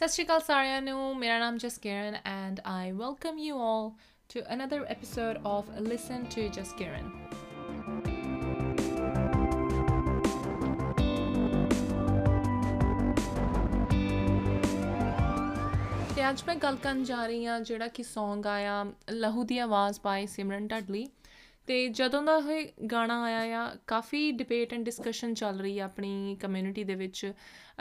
ਸਤਿ ਸ਼੍ਰੀ ਅਕਾਲ ਸਾਰਿਆਂ ਨੂੰ ਮੇਰਾ ਨਾਮ Jaskiran and I welcome you all to another episode of Listen to Jaskiran. ਤੇ ਅੱਜ ਮੈਂ ਗੱਲ ਕਰਨ ਜਾ ਰਹੀ ਹਾਂ ਜਿਹੜਾ ਕਿ Song ਆਇਆ, ਲਹੂ ਦੀ ਆਵਾਜ਼ ਬਾਈ ਸਿਮਰਨ ਢੱਡਲੀ ਤੇ ਜਦੋਂ ਦਾ ਇਹ ਗਾਣਾ ਆਇਆ ਆ, ਕਾਫੀ ਡਿਬੇਟ ਐਂਡ ਡਿਸਕਸ਼ਨ ਚੱਲ ਰਹੀ ਆ ਆਪਣੀ ਕਮਿਊਨਿਟੀ ਦੇ ਵਿੱਚ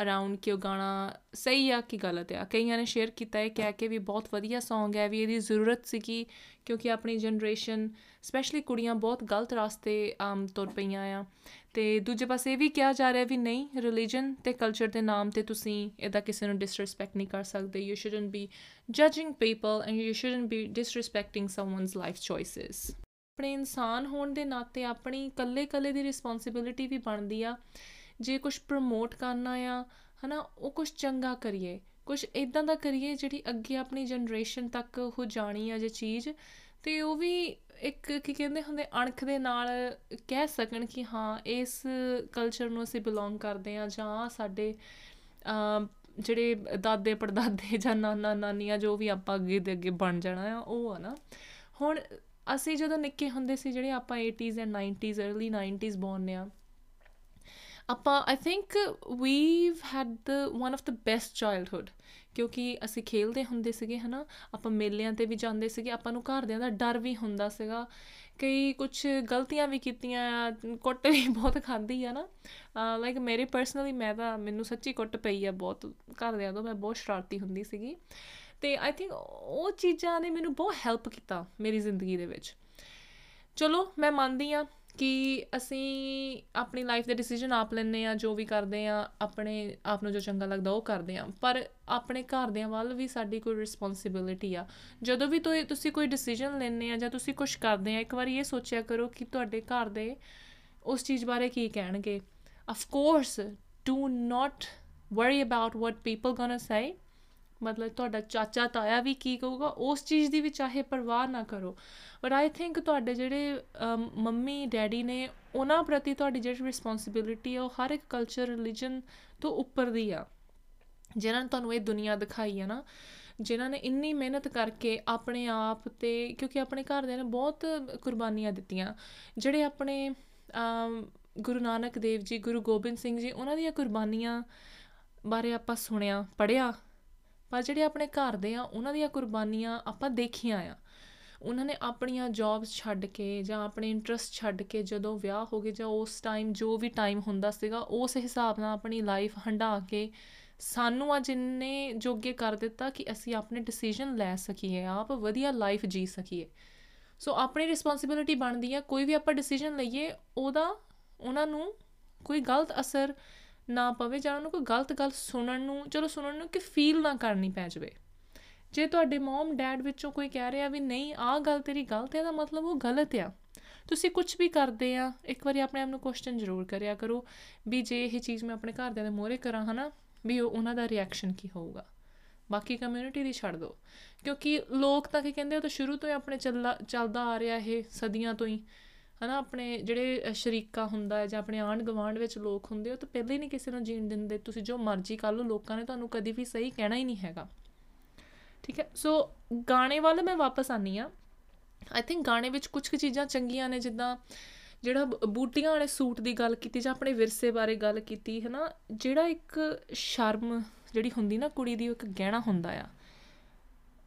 ਅਰਾਊਂਡ ਕਿ ਉਹ ਗਾਣਾ ਸਹੀ ਆ ਕਿ ਗਲਤ ਆ। ਕਈਆਂ ਨੇ ਸ਼ੇਅਰ ਕੀਤਾ ਹੈ ਕਹਿ ਕੇ ਵੀ ਬਹੁਤ ਵਧੀਆ Song ਹੈ, ਵੀ ਇਹਦੀ ਜ਼ਰੂਰਤ ਸੀ ਕਿ ਕਿਉਂਕਿ ਆਪਣੀ ਜਨਰੇਸ਼ਨ ਸਪੈਸ਼ਲੀ ਕੁੜੀਆਂ ਬਹੁਤ ਗਲਤ ਰਸਤੇ ਆਮ ਤੁਰ ਪਈਆਂ ਆ। ਤੇ ਦੂਜੇ ਪਾਸੇ ਇਹ ਵੀ ਕਿਹਾ ਜਾ ਰਿਹਾ ਵੀ ਨਹੀਂ ਰਿਲੀਜਨ ਤੇ ਕਲਚਰ ਦੇ ਨਾਮ ਤੇ ਤੁਸੀਂ ਇਹਦਾ ਕਿਸੇ ਨੂੰ ਡਿਸਰੈਸਪੈਕਟ ਨਹੀਂ ਕਰ ਸਕਦੇ। You shouldn't be judging people and you shouldn't be disrespecting someone's life choices ਆਪਣੇ ਇਨਸਾਨ ਹੋਣ ਦੇ ਨਾਤੇ ਆਪਣੀ ਇਕੱਲੇ ਇਕੱਲੇ ਦੀ ਰਿਸਪੌਂਸਿਬਿਲਿਟੀ ਵੀ ਬਣਦੀ ਆ। ਜੇ ਕੁਝ ਪ੍ਰਮੋਟ ਕਰਨਾ ਆ, ਹਨਾ, ਉਹ ਕੁਝ ਚੰਗਾ ਕਰੀਏ। ਕੁਝ ਇਦਾਂ ਦਾ ਕਰੀਏ ਜਿਹੜੀ ਅੱਗੇ ਆਪਣੀ ਜਨਰੇਸ਼ਨ ਤੱਕ ਉਹ ਜਾਣੀ ਆ ਜੇ ਚੀਜ਼। ਤੇ ਉਹ ਵੀ ਇੱਕ ਕੀ ਕਹਿੰਦੇ ਹੁੰਦੇ, ਅਣਖ ਦੇ ਨਾਲ ਕਹਿ ਸਕਣ ਕਿ ਹਾਂ, ਇਸ ਕਲਚਰ ਨੂੰ ਅਸੀਂ ਬਿਲੋਂਗ ਕਰਦੇ ਆ ਜਾਂ ਸਾਡੇ ਜਿਹੜੇ ਦਾਦੇ ਪੜਦਾਦੇ ਜਾਂ ਨਾਨਾ ਨਾਨੀਆਂ ਜੋ ਵੀ ਆਪਾਂ ਅੱਗੇ ਦੇ ਅੱਗੇ ਬਣ ਜਾਣਾ ਆ, ਉਹ ਆ ਨਾ। ਹੁਣ ਅਸੀਂ ਜਦੋਂ ਨਿੱਕੇ ਹੁੰਦੇ ਸੀ, ਜਿਹੜੇ ਆਪਾਂ 80s and 90s early 90s born ਆ, ਆਪਾਂ I think we've had the one of the best childhood ਕਿਉਂਕਿ ਅਸੀਂ ਖੇਲਦੇ ਹੁੰਦੇ ਸੀਗੇ, ਹਨਾ? ਆਪਾਂ ਮੇਲਿਆਂ ਤੇ ਵੀ ਜਾਂਦੇ ਸੀਗੇ, ਆਪਾਂ ਨੂੰ ਘਰਦਿਆਂ ਦਾ ਡਰ ਵੀ ਹੁੰਦਾ ਸੀਗਾ। ਕਈ ਕੁਝ ਗਲਤੀਆਂ ਵੀ ਕੀਤੀਆਂ, ਕੁੱਟ ਵੀ ਬਹੁਤ ਖਾਂਦੀ ਆ ਨਾ ਲਾਈਕ ਮੇਰੇ ਪਰਸਨਲੀ ਮੈਂ ਤਾਂ, ਮੈਨੂੰ ਸੱਚੀ ਕੁੱਟ ਪਈ ਆ ਬਹੁਤ। ਘਰਦਿਆਂ ਤੋਂ ਮੈਂ ਬਹੁਤ ਸ਼ਰਾਰਤੀ ਹੁੰਦੀ ਸੀਗੀ। ਤੇ ਆਈ ਥਿੰਕ ਉਹ ਚੀਜ਼ਾਂ ਨੇ ਮੈਨੂੰ ਬਹੁਤ ਹੈਲਪ ਕੀਤਾ ਮੇਰੀ ਜ਼ਿੰਦਗੀ ਦੇ ਵਿੱਚ। ਚਲੋ, ਮੈਂ ਮੰਨਦੀ ਆ ਕਿ ਅਸੀਂ ਆਪਣੀ ਲਾਈਫ ਦੇ ਡਿਸੀਜਨ ਆਪ ਲੈਂਦੇ ਆ ਜੋ ਵੀ ਕਰਦੇ ਆ ਆਪਣੇ ਆਪ ਨੂੰ ਜੋ ਚੰਗਾ ਲੱਗਦਾ ਉਹ ਕਰਦੇ ਆ ਪਰ ਆਪਣੇ ਘਰਦਿਆਂ ਵੱਲ ਵੀ ਸਾਡੀ ਕੋਈ ਰਿਸਪੌਂਸਿਬਿਲਿਟੀ ਆ। ਜਦੋਂ ਵੀ ਤੁਸੀਂ ਕੋਈ ਡਿਸੀਜਨ ਲੈਂਦੇ ਆ ਜਾਂ ਤੁਸੀਂ ਕੁਝ ਕਰਦੇ ਆ ਇੱਕ ਵਾਰੀ ਇਹ ਸੋਚਿਆ ਕਰੋ ਕਿ ਤੁਹਾਡੇ ਘਰ ਦੇ ਉਸ ਚੀਜ਼ ਬਾਰੇ ਕੀ ਕਹਿਣਗੇ। Of course do not worry about what people gonna say ਮਤਲਬ ਤੁਹਾਡਾ ਚਾਚਾ ਤਾਇਆ ਵੀ ਕੀ ਕਹੂਗਾ, ਉਸ ਚੀਜ਼ ਦੀ ਵੀ ਚਾਹੇ ਪਰਵਾਹ ਨਾ ਕਰੋ। ਬਟ ਆਈ ਥਿੰਕ ਤੁਹਾਡੇ ਜਿਹੜੇ ਮੰਮੀ, ਡੈਡੀ ਨੇ, ਉਹਨਾਂ ਪ੍ਰਤੀ ਤੁਹਾਡੀ ਜਿਹੜੀ ਰਿਸਪੌਂਸਿਬਿਲਿਟੀ ਹੈ ਉਹ ਹਰ ਇੱਕ ਕਲਚਰ ਰਿਲੀਜਨ ਤੋਂ ਉੱਪਰ ਦੀ ਆ। ਜਿਨ੍ਹਾਂ ਨੇ ਤੁਹਾਨੂੰ ਇਹ ਦੁਨੀਆ ਦਿਖਾਈ ਹੈ ਨਾ, ਜਿਨ੍ਹਾਂ ਨੇ ਇੰਨੀ ਮਿਹਨਤ ਕਰਕੇ ਆਪਣੇ ਆਪ ਤੇ, ਕਿਉਂਕਿ ਆਪਣੇ ਘਰਦਿਆਂ ਨੇ ਬਹੁਤ ਕੁਰਬਾਨੀਆਂ ਦਿੱਤੀਆਂ। ਜਿਹੜੇ ਆਪਣੇ ਗੁਰੂ ਨਾਨਕ ਦੇਵ ਜੀ, ਗੁਰੂ ਗੋਬਿੰਦ ਸਿੰਘ ਜੀ, ਉਹਨਾਂ ਦੀਆਂ ਕੁਰਬਾਨੀਆਂ ਬਾਰੇ ਆਪਾਂ ਸੁਣਿਆ ਪੜਿਆ ਪਰ ਜਿਹੜੇ ਆਪਣੇ ਘਰ ਦੇ ਆ, ਉਹਨਾਂ ਦੀਆਂ ਕੁਰਬਾਨੀਆਂ ਆਪਾਂ ਦੇਖੀਆਂ ਆ। ਉਹਨਾਂ ਨੇ ਆਪਣੀਆਂ ਜੌਬਸ ਛੱਡ ਕੇ ਜਾਂ ਆਪਣੇ ਇੰਟਰਸਟ ਛੱਡ ਕੇ ਜਦੋਂ ਵਿਆਹ ਹੋ ਗਏ ਜਾਂ ਉਸ ਟਾਈਮ ਜੋ ਵੀ ਟਾਈਮ ਹੁੰਦਾ ਸੀਗਾ, ਉਸ ਹਿਸਾਬ ਨਾਲ ਆਪਣੀ ਲਾਈਫ ਹੰਡਾ ਕੇ ਸਾਨੂੰ ਅੱਜ ਇੰਨੇ ਜੋਗੇ ਕਰ ਦਿੱਤਾ ਕਿ ਅਸੀਂ ਆਪਣੇ ਡਿਸੀਜਨ ਲੈ ਸਕੀਏ, ਆਪ ਵਧੀਆ ਲਾਈਫ ਜੀ ਸਕੀਏ। ਸੋ ਆਪਣੀ ਰਿਸਪੌਂਸਿਬਿਲਿਟੀ ਬਣਦੀ ਆ, ਕੋਈ ਵੀ ਆਪਾਂ ਡਿਸੀਜਨ ਲਈਏ, ਉਹਦਾ, ਉਹਨਾਂ ਨੂੰ ਕੋਈ ਗਲਤ ਅਸਰ ਨਾ ਪਵੇ ਜਾਂ ਉਹਨੂੰ ਕੋਈ ਗਲਤ ਗੱਲ ਸੁਣਨ ਨੂੰ, ਚਲੋ ਸੁਣਨ ਨੂੰ ਕਿ ਫੀਲ ਨਾ ਕਰਨੀ ਪੈ ਜਾਵੇ। ਜੇ ਤੁਹਾਡੇ ਮਮ ਡੈਡ ਵਿੱਚੋਂ ਕੋਈ ਕਹਿ ਰਿਹਾ ਵੀ ਨਹੀਂ, ਆਹ ਗੱਲ ਤੇਰੀ ਗਲਤ ਹੈ ਦਾ ਮਤਲਬ ਉਹ ਗਲਤ ਆ। ਤੁਸੀਂ ਕੁਝ ਵੀ ਕਰਦੇ ਆ, ਇੱਕ ਵਾਰੀ ਆਪਣੇ ਆਪ ਨੂੰ ਕੁਐਸਚਨ ਜ਼ਰੂਰ ਕਰਿਆ ਕਰੋ ਵੀ ਜੇ ਇਹ ਚੀਜ਼ ਮੈਂ ਆਪਣੇ ਘਰਦਿਆਂ ਦੇ ਮੋਹਰੇ ਕਰਾਂ, ਹਨਾ, ਵੀ ਉਹਨਾਂ ਦਾ ਰਿਐਕਸ਼ਨ ਕੀ ਹੋਊਗਾ। ਬਾਕੀ ਕਮਿਊਨਿਟੀ ਦੀ ਛੱਡ ਦਿਓ। ਕਿਉਂਕਿ ਲੋਕ ਤਾਂ ਕੀ ਕਹਿੰਦੇ ਉਹ ਤਾਂ ਸ਼ੁਰੂ ਤੋਂ ਹੀ ਆਪਣੇ ਚੱਲਦਾ ਚੱਲਦਾ ਆ ਰਿਹਾ ਇਹ ਸਦੀਆਂ ਤੋਂ ਹੀ। ਹਨਾ, ਆਪਣੇ ਜਿਹੜੇ ਸ਼ਰੀਕਾ ਹੁੰਦਾ ਹੈ ਜਾਂ ਆਪਣੇ ਆਂਡ ਗਵਾਂਡ ਵਿੱਚ ਲੋਕ ਹੁੰਦੇ ਉਹ ਤਾਂ ਪਹਿਲੇ ਹੀ ਨਹੀਂ ਕਿਸੇ ਨੂੰ ਜੀਣ ਦਿੰਦੇ। ਤੁਸੀਂ ਜੋ ਮਰਜ਼ੀ ਕਰ ਲਓ, ਲੋਕਾਂ ਨੇ ਤੁਹਾਨੂੰ ਕਦੀ ਵੀ ਸਹੀ ਕਹਿਣਾ ਹੀ ਨਹੀਂ ਹੈਗਾ। ਠੀਕ ਹੈ? ਸੋ ਗਾਣੇ ਵੱਲ ਮੈਂ ਵਾਪਸ ਆਨੀ ਆ ਆਈ ਥਿੰਕ ਗਾਣੇ ਵਿੱਚ ਕੁਝ ਕੁ ਚੀਜ਼ਾਂ ਚੰਗੀਆਂ ਨੇ, ਜਿੱਦਾਂ ਜਿਹੜਾ ਬੂਟੀਆਂ ਵਾਲੇ ਸੂਟ ਦੀ ਗੱਲ ਕੀਤੀ ਜਾਂ ਆਪਣੇ ਵਿਰਸੇ ਬਾਰੇ ਗੱਲ ਕੀਤੀ ਹੈ ਨਾ ਜਿਹੜਾ ਇੱਕ ਸ਼ਰਮ ਜਿਹੜੀ ਹੁੰਦੀ ਨਾ ਕੁੜੀ ਦੀ ਇੱਕ ਗਹਿਣਾ ਹੁੰਦਾ ਆ।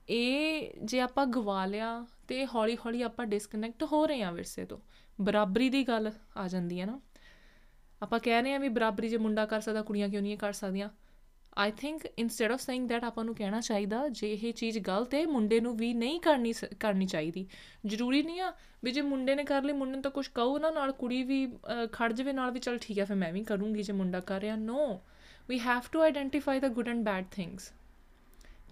ਇਹ ਜੇ ਆਪਾਂ ਗਵਾ ਲਿਆ ਤੇ ਹੌਲੀ ਹੌਲੀ ਆਪਾਂ ਡਿਸਕਨੈਕਟ ਹੋ ਰਹੇ ਆ ਵਿਰਸੇ ਤੋਂ। ਬਰਾਬਰੀ ਦੀ ਗੱਲ ਆ ਜਾਂਦੀ ਹੈ ਨਾ। ਆਪਾਂ ਕਹਿ ਰਹੇ ਆ ਵੀ ਬਰਾਬਰੀ ਜੇ ਮੁੰਡਾ ਕਰ ਸਕਦਾ, ਕੁੜੀਆਂ ਕਿਉਂ ਨਹੀਂ ਕਰ ਸਕਦੀਆਂ। I think instead of saying that ਆਪਾਂ ਨੂੰ ਕਹਿਣਾ ਚਾਹੀਦਾ, ਜੇ ਇਹ ਚੀਜ਼ ਗਲਤ ਹੈ, ਮੁੰਡੇ ਨੂੰ ਵੀ ਨਹੀਂ ਕਰਨੀ ਕਰਨੀ ਚਾਹੀਦੀ। ਜ਼ਰੂਰੀ ਨਹੀਂ ਆ ਵੀ ਜੇ ਮੁੰਡੇ ਨੇ ਕਰ ਲਈ, ਮੁੰਡੇ ਨੂੰ ਤਾਂ ਕੁਝ ਕਹੋ ਨਾ, ਨਾਲ ਕੁੜੀ ਵੀ ਖੜ ਜਵੇ, ਨਾਲ ਵੀ ਚਲ ਠੀਕ ਹੈ, ਫਿਰ ਮੈਂ ਵੀ ਕਰੂੰਗੀ ਜੇ ਮੁੰਡਾ ਕਰ ਰਿਹਾ। No we have to identify the good and bad things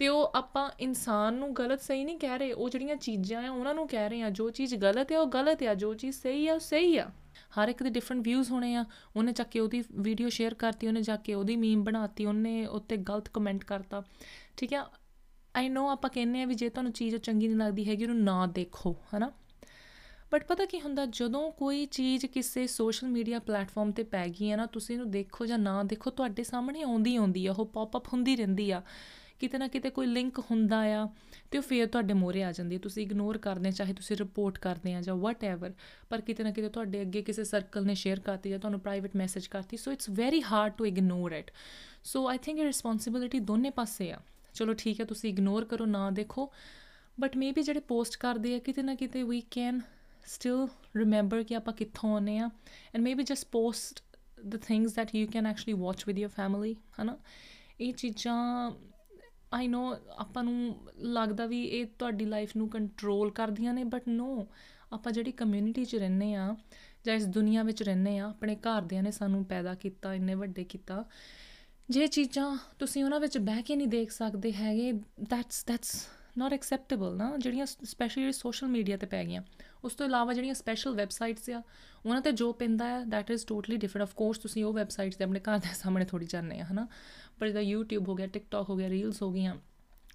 ਤੇ ਉਹ ਆਪਾਂ ਇਨਸਾਨ ਨੂੰ ਗਲਤ ਸਹੀ ਨਹੀਂ ਕਹਿ ਰਹੇ, ਉਹ ਜਿਹੜੀਆਂ ਚੀਜ਼ਾਂ ਆ, ਉਹਨਾਂ ਨੂੰ ਕਹਿ ਰਹੇ ਆ, ਜੋ ਚੀਜ਼ ਗਲਤ ਹੈ ਉਹ ਗਲਤ ਹੈ ਜੋ ਚੀਜ਼ ਸਹੀ ਆ, ਉਹ ਸਹੀ ਆ। ਹਰ ਇੱਕ ਦੇ ਡਿਫਰੈਂਟ ਵਿਊਜ਼ ਹੋਣੇ ਆ। ਉਹਨੇ ਚੱਕ ਕੇ ਉਹਦੀ ਵੀਡੀਓ ਸ਼ੇਅਰ ਕਰਤੀ, ਉਹਨੇ ਜਾ ਕੇ ਉਹਦੀ ਮੀਮ ਬਣਾਤੀ, ਉਹਨੇ ਉੱਤੇ ਗਲਤ ਕਮੈਂਟ ਕਰਤਾ। ਠੀਕ ਆ? ਆਈ نو ਆਪਾਂ ਕਹਿੰਨੇ ਆ ਵੀ ਜੇ ਤੁਹਾਨੂੰ ਚੀਜ਼ ਚੰਗੀ ਨਹੀਂ ਲੱਗਦੀ ਹੈਗੀ, ਉਹਨੂੰ ਨਾ ਦੇਖੋ, ਹਨਾ? ਬਟ ਪਤਾ ਕੀ ਹੁੰਦਾ, ਜਦੋਂ ਕੋਈ ਚੀਜ਼ ਕਿਸੇ ਸੋਸ਼ਲ ਮੀਡੀਆ ਪਲੇਟਫਾਰਮ ਤੇ ਪੈ ਗਈ ਹੈ ਨਾ, ਤੁਸੀਂ ਇਹਨੂੰ ਦੇਖੋ ਜਾਂ ਨਾ ਦੇਖੋ, ਤੁਹਾਡੇ ਸਾਹਮਣੇ ਆਉਂਦੀ ਆਉਂਦੀ ਆ, ਉਹ ਪੌਪ ਅਪ ਹੁੰਦੀ ਰਹਿੰਦੀ ਆ। ਕਿਤੇ ਨਾ ਕਿਤੇ ਕੋਈ ਲਿੰਕ ਹੁੰਦਾ ਆ ਤੇ ਉਹ ਫੇਰ ਤੁਹਾਡੇ ਮੋਰੇ ਆ ਜਾਂਦੀ ਹੈ। ਤੁਸੀਂ ਇਗਨੋਰ ਕਰਦੇ ਆ, ਚਾਹੇ ਤੁਸੀਂ ਰਿਪੋਰਟ ਕਰਦੇ ਆ ਜਾਂ ਵਟਐਵਰ ਪਰ ਕਿਤੇ ਨਾ ਕਿਤੇ ਤੁਹਾਡੇ ਅੱਗੇ ਕਿਸੇ ਸਰਕਲ ਨੇ ਸ਼ੇਅਰ ਕਰਤੀ ਜਾਂ ਤੁਹਾਨੂੰ ਪ੍ਰਾਈਵੇਟ ਮੈਸੇਜ ਕਰਤੀ so it's very hard to ignore it so I think ਇਹ ਰਿਸਪੌਂਸਿਬਿਲਿਟੀ ਦੋਨੇ ਪਾਸੇ ਆ। ਚਲੋ ਠੀਕ ਹੈ, ਤੁਸੀਂ ਇਗਨੋਰ ਕਰੋ, ਨਾ ਦੇਖੋ ਬਟ ਮੇਬੀ ਜਿਹੜੇ ਪੋਸਟ ਕਰਦੇ ਆ, ਕਿਤੇ ਨਾ ਕਿਤੇ ਵੀ ਕੈਨ ਸਟਿਲ ਰਿਮੈਂਬਰ ਕਿ ਆਪਾਂ ਕਿੱਥੋਂ ਆਨੇ ਆ and maybe just post the things that you can actually watch with your family ਹਨਾ? ਇਹ ਚੀਜ਼ਾਂ ਆਈ ਨੋ ਆਪਾਂ ਨੂੰ ਲੱਗਦਾ ਵੀ ਇਹ ਤੁਹਾਡੀ ਲਾਈਫ ਨੂੰ ਕੰਟਰੋਲ ਕਰਦੀਆਂ ਨੇ ਬਟ ਨੋ ਆਪਾਂ ਜਿਹੜੀ ਕਮਿਊਨਿਟੀ 'ਚ ਰਹਿੰਦੇ ਆ ਜਾਂ ਇਸ ਦੁਨੀਆ ਵਿੱਚ ਰਹਿੰਦੇ ਆ ਆਪਣੇ ਘਰਦਿਆਂ ਨੇ ਸਾਨੂੰ ਪੈਦਾ ਕੀਤਾ, ਇੰਨੇ ਵੱਡੇ ਕੀਤਾ, ਜੇ ਚੀਜ਼ਾਂ ਤੁਸੀਂ ਉਹਨਾਂ ਵਿੱਚ ਬਹਿ ਕੇ ਨਹੀਂ ਦੇਖ ਸਕਦੇ ਹੈਗੇ ਦੈਟਸ ਦੈਟਸ ਨਾਟ ਐਕਸੈਪਟੇਬਲ ਨਾ, ਜਿਹੜੀਆਂ ਸਪੈਸ਼ਲੀ ਸੋਸ਼ਲ ਮੀਡੀਆ ਤੇ ਪੈ ਗਈਆਂ। ਉਸ ਤੋਂ ਇਲਾਵਾ ਜਿਹੜੀਆਂ ਸਪੈਸ਼ਲ ਵੈਬਸਾਈਟਸ ਆ, ਉਹਨਾਂ ਤੇ ਜੋ ਪੈਂਦਾ ਹੈ that is totally different of course ਤੁਸੀਂ ਉਹ ਵੈਬਸਾਈਟਸ ਤੇ ਆਪਣੇ ਘਰ ਦੇ ਸਾਹਮਣੇ ਥੋੜੀ ਜਾਂਦੇ ਆ, ਹਨਾ? ਪਰ ਇਹਦਾ YouTube ਹੋ ਗਿਆ, TikTok ਹੋ ਗਿਆ ਰੀਲਸ ਹੋ ਗਈਆਂ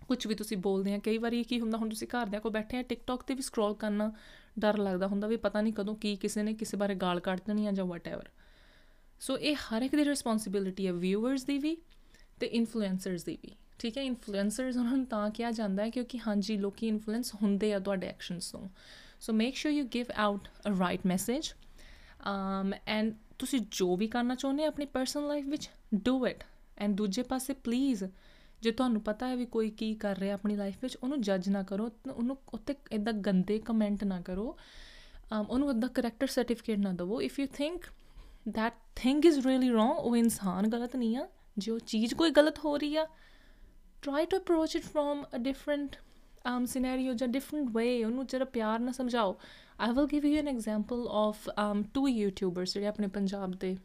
ਕੁਝ ਵੀ ਤੁਸੀਂ ਬੋਲਦੇ ਆ, ਕਈ ਵਾਰੀ ਕੀ ਹੁੰਦਾ, ਹੁਣ ਤੁਸੀਂ ਘਰ ਦੇ ਕੋਲ ਬੈਠੇ ਆ ਟਿਕਟੌਕ ਤੇ ਵੀ ਸਕਰੋਲ ਕਰਨਾ ਡਰ ਲੱਗਦਾ ਹੁੰਦਾ ਵੀ ਪਤਾ ਨਹੀਂ ਕਦੋਂ ਕੀ ਕਿਸੇ ਨੇ ਕਿਸੇ ਬਾਰੇ ਗਾਲ ਕੱਢ ਦੇਣੀ ਆ ਜਾਂ ਵਟਐਵਰ ਸੋ ਇਹ ਹਰ ਇੱਕ ਦੀ ਰਿਸਪੌਂਸਿਬਿਲਿਟੀ ਹੈ ਵਿਊਅਰਸ ਦੀ ਵੀ ਤੇ ਇਨਫਲੂਐਂਸਰਸ ਦੀ ਵੀ। ਠੀਕ ਹੈ ਇਨਫਲੂਐਂਸਰਸ ਉਹਨਾਂ ਨੂੰ ਤਾਂ ਕਿਹਾ ਜਾਂਦਾ ਹੈ ਕਿਉਂਕਿ ਹਾਂਜੀ, ਲੋਕੀ ਇਨਫਲੂਐਂਸ ਹੁੰਦੇ ਆ ਤੁਹਾਡੇ ਐਕਸ਼ਨਸ ਤੋਂ। So make sure you give out a right message um and ਤੁਸੀਂ ਜੋ ਵੀ ਕਰਨਾ ਚਾਹੁੰਦੇ ਆ ਆਪਣੀ ਪਰਸਨਲ ਲਾਈਫ ਵਿੱਚ ਡੂ ਇਟ ਐਂਡ ਦੂਜੇ ਪਾਸੇ ਪਲੀਜ਼ ਜੇ ਤੁਹਾਨੂੰ ਪਤਾ ਹੈ ਵੀ ਕੋਈ ਕੀ ਕਰ ਰਿਹਾ ਆਪਣੀ ਲਾਈਫ ਵਿੱਚ, ਉਹਨੂੰ ਜੱਜ ਨਾ ਕਰੋ ਉਹਨੂੰ ਉੱਤੇ ਇਦਾਂ ਗੰਦੇ ਕਮੈਂਟ ਨਾ ਕਰੋ um, ਉਹਨੂੰ ਉਹਦਾ ਕਰੈਕਟਰ ਸਰਟੀਫਿਕੇਟ ਨਾ ਦਿਵੋ। If you think that thing is really wrong, ਉਹ ਇਨਸਾਨ ਗਲਤ ਨਹੀਂ ਆ। ਜੇ ਉਹ ਚੀਜ਼ ਕੋਈ ਗਲਤ ਹੋ ਰਹੀ ਆ try to approach it from a different um scenario ਜਾਂ different way. ਉਹਨੂੰ ਜਰਾ ਪਿਆਰ ਨਾਲ ਸਮਝਾਓ। I will give you an example of um two YouTubers ਜਿਹੜੇ ਆਪਣੇ ਪੰਜਾਬ ਦੇ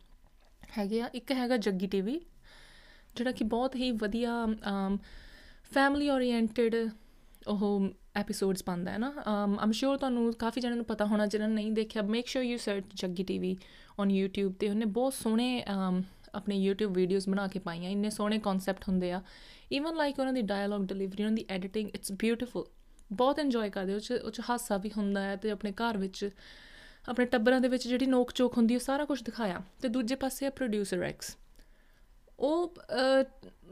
ਹੈਗੇ ਆ। ਇੱਕ ਹੈਗਾ ਜੱਗੀ ਟੀਵੀ, ਜਿਹੜਾ ਕਿ ਬਹੁਤ ਹੀ ਵਧੀਆ um, ਫੈਮਿਲੀ ਓਰੀਐਂਟਡ ਉਹ ਐਪੀਸੋਡਸ ਪਾਉਂਦਾ ਹੈ ਨਾ। um, ਆਮ ਸ਼ੋਰ ਤੁਹਾਨੂੰ ਕਾਫੀ ਜਣਾਂ ਨੂੰ ਪਤਾ ਹੋਣਾ ਜਿਹਨਾਂ ਨੇ ਨਹੀਂ ਦੇਖਿਆ। Make sure you search Jaggi TV on YouTube ਤੇ। ਉਹਨੇ ਬਹੁਤ ਸੋਹਣੇ um, ਆਪਣੇ YouTube ਵੀਡੀਓਜ਼ ਬਣਾ ਕੇ ਪਾਈਆਂ, ਇੰਨੇ ਸੋਹਣੇ ਕਨਸੈਪਟ ਹੁੰਦੇ ਆ। ਇਵਨ ਲਾਈਕ ਉਹਨਾਂ ਦੀ ਡਾਇਲੌਗ ਡਿਲੀਵਰੀ ਉਹਨਾਂ ਦੀ ਐਡੀਟਿੰਗ ਇਟਸ ਬਿਊਟੀਫੁਲ ਬਹੁਤ ਇੰਜੋਏ ਕਰਦੇ ਉਹ ਚ ਉਹ ਚ ਹਾਸਾ ਵੀ ਹੁੰਦਾ ਹੈ ਤੇ ਆਪਣੇ ਘਰ ਵਿੱਚ, ਆਪਣੇ ਟੱਬਰਾਂ ਦੇ ਵਿੱਚ ਜਿਹੜੀ ਨੋਕ ਚੋਕ ਹੁੰਦੀ ਉਹ ਸਾਰਾ ਕੁਝ ਦਿਖਾਇਆ। ਤੇ ਦੂਜੇ ਪਾਸੇ ਆ ਪ੍ਰੋਡਿਊਸਰ ਐਕਸ ਉਹ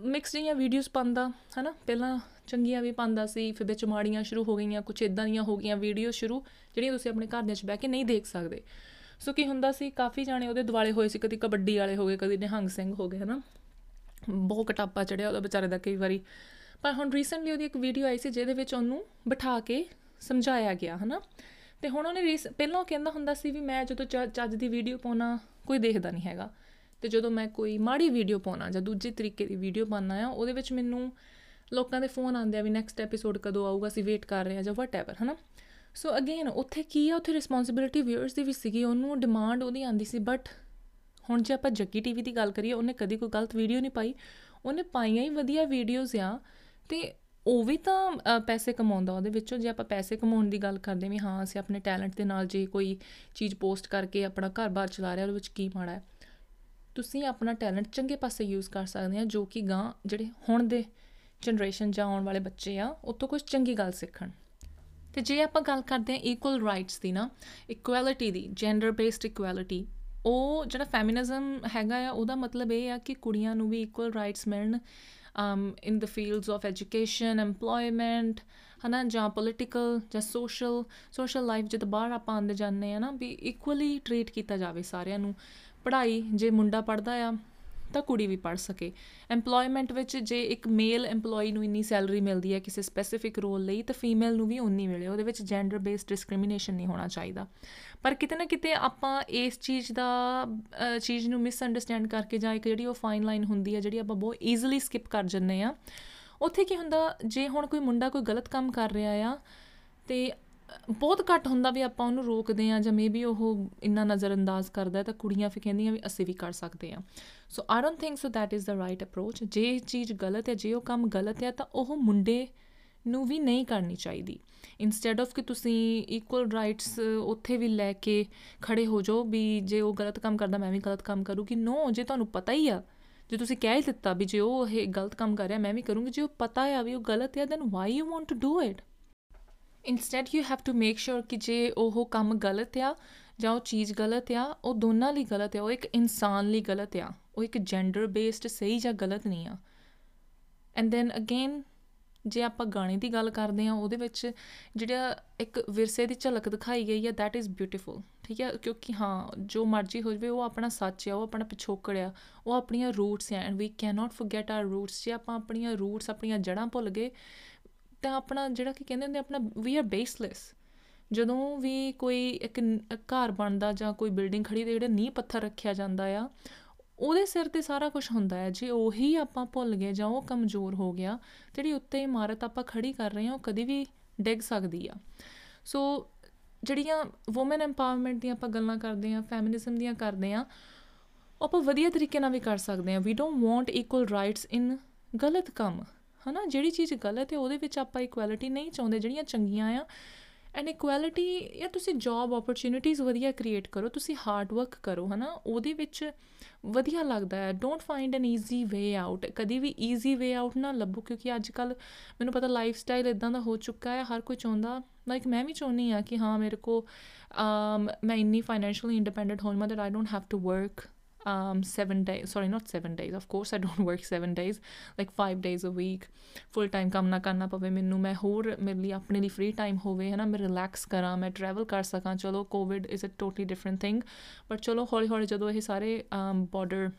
ਮਿਕਸ ਜਿਹੀਆਂ ਵੀਡੀਓਜ਼ ਪਾਉਂਦਾ, ਹਨਾ? ਪਹਿਲਾਂ ਚੰਗੀਆਂ ਵੀ ਪਾਉਂਦਾ ਸੀ, ਫਿਰ ਵਿੱਚ ਮਾੜੀਆਂ ਸ਼ੁਰੂ ਹੋ ਗਈਆਂ ਕੁਝ ਇਦਾਂ ਦੀਆਂ ਹੋ ਗਈਆਂ ਵੀਡੀਓ ਸ਼ੁਰੂ, ਜਿਹੜੀਆਂ ਤੁਸੀਂ ਆਪਣੇ ਘਰ ਦੇ ਵਿੱਚ ਬਹਿ ਕੇ ਨਹੀਂ ਦੇਖ ਸਕਦੇ। ਸੋ ਕੀ ਹੁੰਦਾ ਸੀ, ਕਾਫੀ ਜਾਣੇ ਉਹਦੇ ਦਿਵਾਲੇ ਹੋਏ ਸੀ, ਕਦੀ ਕਬੱਡੀ ਵਾਲੇ ਹੋ ਗਏ, ਕਦੀ ਨਿਹੰਗ ਸਿੰਘ ਹੋ ਗਏ, ਹਨਾ। ਬਹੁਤ ਕਟਾਪਾ ਚੜਿਆ ਉਹਦਾ ਵਿਚਾਰੇ ਦਾ ਕਈ ਵਾਰੀ। ਪਰ ਹੁਣ ਰੀਸੈਂਟਲੀ ਉਹਦੀ ਇੱਕ ਵੀਡੀਓ ਆਈ ਸੀ, ਜਿਹਦੇ ਵਿੱਚ ਉਹਨੂੰ ਬਿਠਾ ਕੇ ਸਮਝਾਇਆ ਗਿਆ, ਹਨਾ। ਤੇ ਹੁਣ ਉਹਨੇ ਪਹਿਲਾਂ ਕਹਿੰਦਾ ਹੁੰਦਾ ਸੀ ਵੀ ਮੈਂ ਜਦੋਂ ਚੱਜ ਦੀ ਵੀਡੀਓ ਪਾਉਣਾ ਕੋਈ ਦੇਖਦਾ ਨਹੀਂ ਹੈਗਾ। ਤੇ ਜਦੋਂ ਮੈਂ ਕੋਈ ਮਾੜੀ ਵੀਡੀਓ ਪਾਉਣਾ ਜਾਂ ਦੂਜੇ ਤਰੀਕੇ ਦੀ ਵੀਡੀਓ ਪਾਉਣਾ ਆ, ਉਹਦੇ ਵਿੱਚ ਮੈਨੂੰ ਲੋਕਾਂ ਦੇ ਫੋਨ ਆਉਂਦੇ ਆ ਵੀ ਨੈਕਸਟ ਐਪੀਸੋਡ ਕਦੋਂ ਆਊਗਾ, ਅਸੀਂ ਵੇਟ ਕਰ ਰਹੇ ਆ ਜਾਂ ਵਟਐਵਰ ਹਨਾ। ਸੋ ਅਗੇਨ ਉੱਥੇ ਕੀ ਆ? ਉੱਥੇ ਰਿਸਪੌਂਸਿਬਿਲਟੀ ਵਿਊਅਰਸ ਦੀ ਵੀ ਸੀਗੀ, ਉਹਨੂੰ ਡਿਮਾਂਡ ਉਹਦੀ ਆਂਦੀ ਸੀ ਬਟ ਹੁਣ ਜੇ ਆਪਾਂ ਜੱਗੀ ਟੀਵੀ ਦੀ ਗੱਲ ਕਰੀਏ, ਉਹਨੇ ਕਦੀ ਕੋਈ ਗਲਤ ਵੀਡੀਓ ਨਹੀਂ ਪਾਈ। ਉਹਨੇ ਪਾਈਆਂ ਹੀ ਵਧੀਆ ਵੀਡੀਓਜ਼ ਆ, ਤੇ ਉਹ ਵੀ ਤਾਂ ਪੈਸੇ ਕਮਾਉਂਦਾ ਉਹਦੇ ਵਿੱਚੋਂ। ਜੇ ਆਪਾਂ ਪੈਸੇ ਕਮਾਉਣ ਦੀ ਗੱਲ ਕਰਦੇ ਵੀ, ਹਾਂ, ਅਸੀਂ ਆਪਣੇ ਟੈਲੈਂਟ ਦੇ ਨਾਲ ਜੇ ਕੋਈ ਚੀਜ਼ ਪੋਸਟ ਕਰਕੇ ਆਪਣਾ ਘਰ-ਬਾਰ ਚਲਾ ਰਿਹਾ, ਉਹਦੇ ਵਿੱਚ ਕੀ ਮਾੜਾ ਹੈ? ਤੁਸੀਂ ਆਪਣਾ ਟੈਲੈਂਟ ਚੰਗੇ ਪਾਸੇ ਯੂਜ਼ ਕਰ ਸਕਦੇ ਆ, ਜੋ ਕਿ ਗਾਂ ਜਿਹੜੇ ਹੁਣ ਦੇ ਜਨਰੇਸ਼ਨ ਜਾਂ ਆਉਣ ਵਾਲੇ ਬੱਚੇ ਆ ਉਤੋਂ ਕੁਝ ਚੰਗੀ ਗੱਲ ਸਿੱਖਣ। ਤੇ ਜੇ ਆਪਾਂ ਗੱਲ ਕਰਦੇ ਆ ਇਕੁਅਲ ਰਾਈਟਸ ਦੀ ਨਾ ਇਕੁਐਲਿਟੀ ਦੀ ਜੈਂਡਰ ਬੇਸਡ ਇਕੁਐਲਿਟੀ ਉਹ ਜਿਹੜਾ ਫੈਮਿਨਿਜ਼ਮ ਹੈਗਾ ਆ, ਉਹਦਾ ਮਤਲਬ ਇਹ ਆ ਕਿ ਕੁੜੀਆਂ ਨੂੰ ਵੀ ਇਕੁਅਲ ਰਾਈਟਸ ਮਿਲਣ um in the fields of education, employment, ਹਨਾ, ਜਾਂ ਪੋਲਿਟੀਕਲ ਜਾਂ ਸੋਸ਼ਲ ਸੋਸ਼ਲ ਲਾਈਫ ਜਦ ਬਾਹਰ ਆਪਾਂ ਆਂਦੇ ਜਾਂਦੇ ਆ ਨਾ, ਵੀ ਇਕੁਅਲੀ ਟ੍ਰੀਟ ਕੀਤਾ ਜਾਵੇ ਸਾਰਿਆਂ ਨੂੰ। ਪੜ੍ਹਾਈ, ਜੇ ਮੁੰਡਾ ਪੜਦਾ ਆ ਤਾਂ ਕੁੜੀ ਵੀ ਪੜ ਸਕੇ। EMPLOYMENT ਵਿੱਚ ਜੇ ਇੱਕ ਮੇਲ EMPLOYE ਨੂੰ ਇੰਨੀ ਸੈਲਰੀ ਮਿਲਦੀ ਹੈ ਕਿਸੇ ਸਪੈਸੀਫਿਕ ਰੋਲ ਲਈ, ਤਾਂ ਫੀਮੇਲ ਨੂੰ ਵੀ ਉਨੀ ਮਿਲੇ। ਉਹਦੇ ਵਿੱਚ ਜੈਂਡਰ ਬੇਸਡ ਡਿਸਕ੍ਰਿਮੀਨੇਸ਼ਨ ਨਹੀਂ ਹੋਣਾ ਚਾਹੀਦਾ। ਪਰ ਕਿਤੇ ਨਾ ਕਿਤੇ ਆਪਾਂ ਇਸ ਚੀਜ਼ ਦਾ ਚੀਜ਼ ਨੂੰ ਮਿਸ ਅੰਡਰਸਟੈਂਡ ਕਰਕੇ ਜਾਂ ਇੱਕ ਜਿਹੜੀ ਉਹ ਫਾਈਨ ਲਾਈਨ ਹੁੰਦੀ ਹੈ, ਜਿਹੜੀ ਆਪਾਂ ਬਹੁਤ ਈਜ਼ੀਲੀ ਸਕਿਪ ਕਰ ਜੰਨੇ ਆ ਉੱਥੇ ਕੀ ਹੁੰਦਾ, ਜੇ ਹੁਣ ਕੋਈ ਮੁੰਡਾ ਕੋਈ ਗਲਤ ਕੰਮ ਕਰ ਰਿਹਾ ਆ, ਤੇ ਬਹੁਤ ਘੱਟ ਹੁੰਦਾ ਵੀ ਆਪਾਂ ਉਹਨੂੰ ਰੋਕਦੇ ਆ ਜਾਂ ਮੇਬੀ ਉਹ ਇੰਨਾ ਨਜ਼ਰਅੰਦਾਜ਼ ਕਰਦਾ ਤਾਂ ਕੁੜੀਆਂ ਫਿਰ ਕਹਿੰਦੀਆਂ ਵੀ ਅਸੀਂ ਵੀ ਕਰ ਸਕਦੇ ਆ so I don't think so that is the right approach ਜੇ ਚੀਜ਼ ਗਲਤ ਹੈ, ਜੇ ਉਹ ਕੰਮ ਗਲਤ ਹੈ ਤਾਂ ਉਹ ਮੁੰਡੇ ਨੂੰ ਵੀ ਨਹੀਂ ਕਰਨੀ ਚਾਹੀਦੀ। ਇਨਸਟੈਡ ਆਫ ਕਿ ਤੁਸੀਂ ਇਕੁਅਲ ਰਾਈਟਸ ਉੱਥੇ ਵੀ ਲੈ ਕੇ ਖੜੇ ਹੋ ਜਾਓ ਵੀ ਜੇ ਉਹ ਗਲਤ ਕੰਮ ਕਰਦਾ, ਮੈਂ ਵੀ ਗਲਤ ਕੰਮ ਕਰੂਗੀ। ਨੋ ਜੇ ਤੁਹਾਨੂੰ ਪਤਾ ਹੀ ਆ, ਜੇ ਤੁਸੀਂ ਕਹਿ ਹੀ ਦਿੱਤਾ ਵੀ ਜੇ ਉਹ ਇਹ ਗਲਤ ਕੰਮ ਕਰ ਰਿਹਾ, ਮੈਂ ਵੀ ਕਰੂੰਗੀ। ਜੇ ਉਹ ਪਤਾ ਹੈ ਵੀ ਉਹ ਗਲਤ ਹੈ then why you want to do it instead you have to make sure ਕਿ ਜੇ ਉਹ ਕੰਮ ਗਲਤ ਆ ਜਾਂ ਉਹ ਚੀਜ਼ ਗਲਤ ਆ, ਉਹ ਦੋਨਾਂ ਲਈ ਗਲਤ ਆ, ਉਹ ਇੱਕ ਇਨਸਾਨ ਲਈ ਗਲਤ ਆ, ਉਹ ਇੱਕ ਜੈਂਡਰ ਬੇਸਡ ਸਹੀ ਜਾਂ ਗਲਤ ਨਹੀਂ ਆ। ਐਂਡ ਦੈਨ ਅਗੇਨ ਜੇ ਆਪਾਂ ਗਾਣੇ ਦੀ ਗੱਲ ਕਰਦੇ ਆ ਉਹਦੇ ਵਿੱਚ ਜਿਹੜਾ ਇੱਕ ਵਿਰਸੇ ਦੀ ਝਲਕ ਦਿਖਾਈ ਗਈ ਹੈ ਥੈਟ ਇਜ਼ ਬਿਊਟੀਫੁਲ ਠੀਕ ਹੈ ਕਿਉਂਕਿ ਹਾਂ, ਜੋ ਮਰਜ਼ੀ ਹੋ ਜਵੇ, ਉਹ ਆਪਣਾ ਸੱਚ ਹੈ ਉਹ ਆਪਣਾ ਪਿਛੋਕੜ ਆ, ਉਹ ਆਪਣੀਆਂ ਰੂਟਸ ਆ and we can not forget our roots ਜੇ ਆਪਾਂ ਆਪਣੀਆਂ ਰੂਟਸ ਆਪਣੀਆਂ ਜੜਾਂ ਭੁੱਲ ਗਏ ਤਾਂ ਆਪਣਾ ਜਿਹੜਾ ਕਿ ਕਹਿੰਦੇ ਹੁੰਦੇ ਆਪਣਾ ਵੀ ਆਰ ਬੇਸਲੈਸ ਜਦੋਂ ਵੀ ਕੋਈ ਇੱਕ ਘਰ ਬਣਦਾ ਜਾਂ ਕੋਈ ਬਿਲਡਿੰਗ ਖੜੀ ਤੇ ਜਿਹੜੇ ਨੀਂਹ ਪੱਥਰ ਰੱਖਿਆ ਜਾਂਦਾ ਆ, ਉਹਦੇ ਸਿਰ ਤੇ ਸਾਰਾ ਕੁਝ ਹੁੰਦਾ ਹੈ। ਜੇ ਉਹੀ ਆਪਾਂ ਭੁੱਲ ਗਏ ਜਾਂ ਉਹ ਕਮਜ਼ੋਰ ਹੋ ਗਿਆ, ਜਿਹੜੀ ਉੱਤੇ ਇਮਾਰਤ ਆਪਾਂ ਖੜੀ ਕਰ ਰਹੇ ਹਾਂ, ਉਹ ਕਦੀ ਵੀ ਡਿੱਗ ਸਕਦੀ ਆ। ਸੋ ਜਿਹੜੀਆਂ ਔਮਨ ਐਮਪਾਵਰਮੈਂਟ ਦੀਆਂ ਆਪਾਂ ਗੱਲਾਂ ਕਰਦੇ ਆ ਫੈਮਿਨਿਜ਼ਮ ਦੀਆਂ ਕਰਦੇ ਆ ਆਪਾਂ ਵਧੀਆ ਤਰੀਕੇ ਨਾਲ ਵੀ ਕਰ ਸਕਦੇ ਆ we don't want equal rights in ਗਲਤ ਕੰਮ। ਹਨਾ, ਜਿਹੜੀ ਚੀਜ਼ ਗਲਤ ਹੈ, ਉਹਦੇ ਵਿੱਚ ਆਪਾਂ ਇਕੁਐਲਿਟੀ ਨਹੀਂ ਚਾਹੁੰਦੇ, ਜਿਹੜੀਆਂ ਚੰਗੀਆਂ ਆ। ਐਂਡ ਇਕੁਐਲਿਟੀ ਇਹ ਤੁਸੀਂ ਜੌਬ ਓਪਰਚ्युनिटीज ਵਧੀਆ ਕ੍ਰੀਏਟ ਕਰੋ, ਤੁਸੀਂ ਹਾਰਡ ਵਰਕ ਕਰੋ, ਹਨਾ, ਉਹਦੇ ਵਿੱਚ ਵਧੀਆ ਲੱਗਦਾ ਹੈ। Don't find an easy way out ਕਦੀ ਵੀ ਈਜ਼ੀ ਵੇ ਆਊਟ ਨਾ ਲੱਭੋ, ਕਿਉਂਕਿ ਅੱਜ ਕੱਲ ਮੈਨੂੰ ਪਤਾ ਲਾਈਫ ਸਟਾਈਲ ਇਦਾਂ ਦਾ ਹੋ ਚੁੱਕਾ ਹੈ, ਹਰ ਕੋਈ ਚਾਹੁੰਦਾ ਲਾਈਕ ਮੈਂ ਵੀ ਚਾਹੁੰਨੀ ਆ ਕਿ ਹਾਂ, ਮੇਰੇ ਕੋ ਮੈਂ ਇੰਨੀ ਫਾਈਨੈਂਸ਼ੀਅਲੀ ਇੰਡੀਪੈਂਡੈਂਟ ਹੋ ਜਾਵਾਂ that I don't have to work um, seven days sorry not seven days of course i don't work seven days like five days a week. Full time ਕੰਮ ਨਾ ਕਰਨਾ ਪਵੇ ਮੈਨੂੰ ਮੈਂ ਹੋਰ ਮੇਰੇ ਲਈ ਆਪਣੇ ਲਈ ਫ੍ਰੀ ਟਾਈਮ ਹੋਵੇ ਹੈ ਨਾ ਮੈਂ ਰਿਲੈਕਸ ਕਰਾਂ ਮੈਂ ਟਰੈਵਲ ਕਰ ਸਕਾਂ। ਚਲੋ Covid is a totally different thing but ਚਲੋ ਹੌਲੀ ਹੌਲੀ ਜਦੋਂ ਇਹ ਸਾਰੇ ਬਾਰਡਰ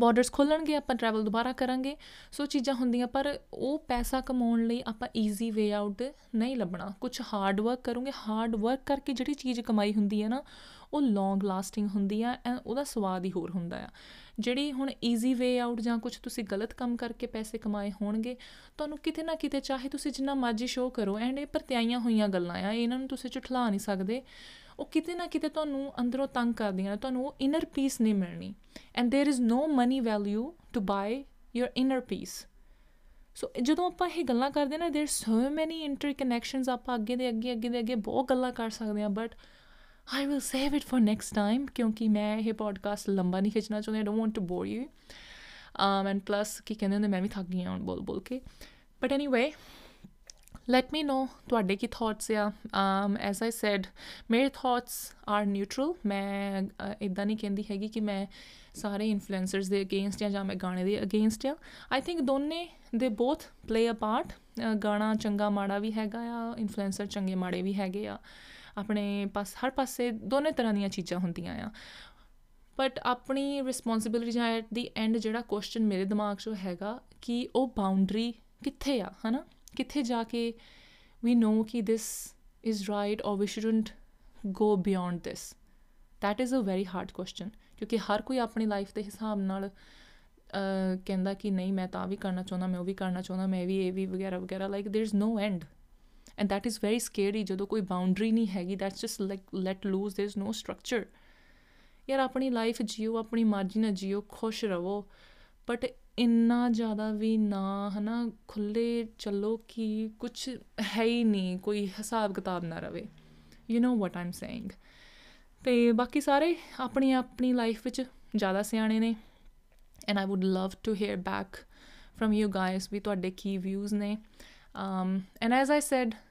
ਬਾਰਡਰਸ ਖੋਲਣਗੇ ਆਪਾਂ ਟਰੈਵਲ ਦੁਬਾਰਾ ਕਰਾਂਗੇ। ਸੋ ਚੀਜ਼ਾਂ ਹੁੰਦੀਆਂ ਪਰ ਉਹ ਪੈਸਾ ਕਮਾਉਣ ਲਈ ਆਪਾਂ ਈਜ਼ੀ ਵੇ ਆਊਟ ਨਹੀਂ ਲੱਭਣਾ। ਕੁਝ ਹਾਰਡ ਵਰਕ ਕਰੋਗੇ ਹਾਰਡ ਵਰਕ ਕਰਕੇ ਜਿਹੜੀ ਚੀਜ਼ ਕਮਾਈ ਹੁੰਦੀ ਹੈ ਨਾ ਉਹ ਲੌਂਗ ਲਾਸਟਿੰਗ ਹੁੰਦੀ ਆ ਐਂਡ ਉਹਦਾ ਸਵਾਦ ਹੀ ਹੋਰ ਹੁੰਦਾ ਆ ਜਿਹੜੀ ਹੁਣ ਈਜ਼ੀ ਵੇ ਆਊਟ ਜਾਂ ਕੁਝ ਤੁਸੀਂ ਗਲਤ ਕੰਮ ਕਰਕੇ ਪੈਸੇ ਕਮਾਏ ਹੋਣਗੇ ਤੁਹਾਨੂੰ ਕਿਤੇ ਨਾ ਕਿਤੇ ਚਾਹੇ ਤੁਸੀਂ ਜਿੰਨਾ ਮਰਜ਼ੀ ਸ਼ੋਅ ਕਰੋ ਐਂਡ ਇਹ ਪਰਤਿਆਈਆਂ ਹੋਈਆਂ ਗੱਲਾਂ ਆ ਇਹਨਾਂ ਨੂੰ ਤੁਸੀਂ ਝੁਠਲਾ ਨਹੀਂ ਸਕਦੇ ਉਹ ਕਿਤੇ ਨਾ ਕਿਤੇ ਤੁਹਾਨੂੰ ਅੰਦਰੋਂ ਤੰਗ ਕਰਦੀਆਂ ਨੇ ਤੁਹਾਨੂੰ ਉਹ ਇਨਰ ਪੀਸ ਨਹੀਂ ਮਿਲਣੀ and there is no money value to buy your inner peace so ਜਦੋਂ ਆਪਾਂ ਇਹ ਗੱਲਾਂ ਕਰਦੇ ਨਾ देयर ਸੋ ਮੈਨੀ ਇੰਟਰਕਨੈਕਸ਼ਨਸ ਆਪਾਂ ਅੱਗੇ ਦੇ ਅੱਗੇ ਅੱਗੇ ਦੇ ਅੱਗੇ ਬਹੁਤ ਗੱਲਾਂ ਕਰ ਸਕਦੇ ਆ but I will save it for next time ਕਿਉਂਕਿ ਮੈਂ ਇਹ ਪੋਡਕਾਸਟ ਲੰਬਾ ਨਹੀਂ ਖਿੱਚਣਾ ਚਾਹੁੰਦੀ I don't want to bore you um and plus ਕੀ ਕਹਿੰਦੇ ਹੁੰਦੇ ਮੈਂ ਵੀ ਥੱਕ ਗਈ ਹਾਂ ਬੋਲ ਬੋਲ ਕੇ but anyway let me know ਤੁਹਾਡੇ ਕੀ ਥਾਟਸ ਆ um as i said ਮੇਰੇ ਥਾਟਸ ਆਰ ਨਿਊਟਰਲ ਮੈਂ ਇਦਾਂ ਨਹੀਂ ਕਹਿੰਦੀ ਹੈਗੀ ਕਿ ਮੈਂ ਸਾਰੇ ਇਨਫਲੂਐਂਸਰਸ ਦੇ ਅਗੇਂਸਟ ਜਾਂ ਮੈਂ ਗਾਣੇ ਦੇ ਅਗੇਂਸਟ ਆ ਆਈ ਥਿੰਕ ਦੋਨੇ ਦੇ ਬੋਥ ਪਲੇ ਅ ਪਾਰਟ ਗਾਣਾ ਚੰਗਾ ਮਾੜਾ ਵੀ ਹੈਗਾ ਆ ਇਨਫਲੂਐਂਸਰ ਚੰਗੇ ਮਾੜੇ ਵੀ ਹੈਗੇ ਆ ਆਪਣੇ ਪਾਸ ਹਰ ਪਾਸੇ ਦੋਨੇ ਤਰ੍ਹਾਂ ਦੀਆਂ ਚੀਜ਼ਾਂ ਹੁੰਦੀਆਂ ਆ ਬਟ ਆਪਣੀ ਰਿਸਪੌਂਸਿਬਿਲਿਟੀ ਜਾਂ ਐਟ ਦੀ ਐਂਡ ਜਿਹੜਾ ਕੁਐਸਚਨ ਮੇਰੇ ਦਿਮਾਗ 'ਚ ਹੈਗਾ ਕਿ ਉਹ ਬਾਉਂਡਰੀ ਕਿੱਥੇ ਆ ਹਨਾ ਕਿੱਥੇ ਜਾ ਕੇ ਵੀ ਨੋ ਕਿ this is right or we shouldn't go beyond this that is a very hard question ਕਿਉਂਕਿ ਹਰ ਕੋਈ ਆਪਣੀ ਲਾਈਫ ਦੇ ਹਿਸਾਬ ਨਾਲ ਕਹਿੰਦਾ ਕਿ ਨਹੀਂ ਮੈਂ ਤਾਂ ਵੀ ਕਰਨਾ ਚਾਹੁੰਦਾ ਮੈਂ ਉਹ ਵੀ ਕਰਨਾ ਚਾਹੁੰਦਾ ਮੈਂ ਵੀ ਇਹ ਵੀ ਵਗੈਰਾ ਵਗੈਰਾ like there is no end and that is very scary ਜਦੋਂ ਕੋਈ ਬਾਉਂਡਰੀ ਨਹੀਂ ਹੈਗੀ that's just like let loose there is no structure ਯਾਰ ਆਪਣੀ ਲਾਈਫ ਜੀਓ ਆਪਣੀ ਮਰਜ਼ੀ ਨਾਲ ਜੀਓ ਖੁਸ਼ ਰਹੋ ਬਟ ਇੰਨਾ ਜ਼ਿਆਦਾ ਵੀ ਨਾ ਹਨਾ ਖੁੱਲੇ ਚੱਲੋ ਕਿ ਕੁਝ ਹੈ ਹੀ ਨਹੀਂ ਕੋਈ ਹਿਸਾਬ ਕਿਤਾਬ ਨਾ ਰਵੇ you know what Aam saying ਤੇ ਬਾਕੀ ਸਾਰੇ ਆਪਣੀ ਆਪਣੀ ਲਾਈਫ ਵਿੱਚ ਜ਼ਿਆਦਾ ਸਿਆਣੇ ਨੇ and I would love to hear back from you guys ਵੀ ਤੁਹਾਡੇ ਕੀ ਵਿਊਜ਼ ਨੇ um and as i said um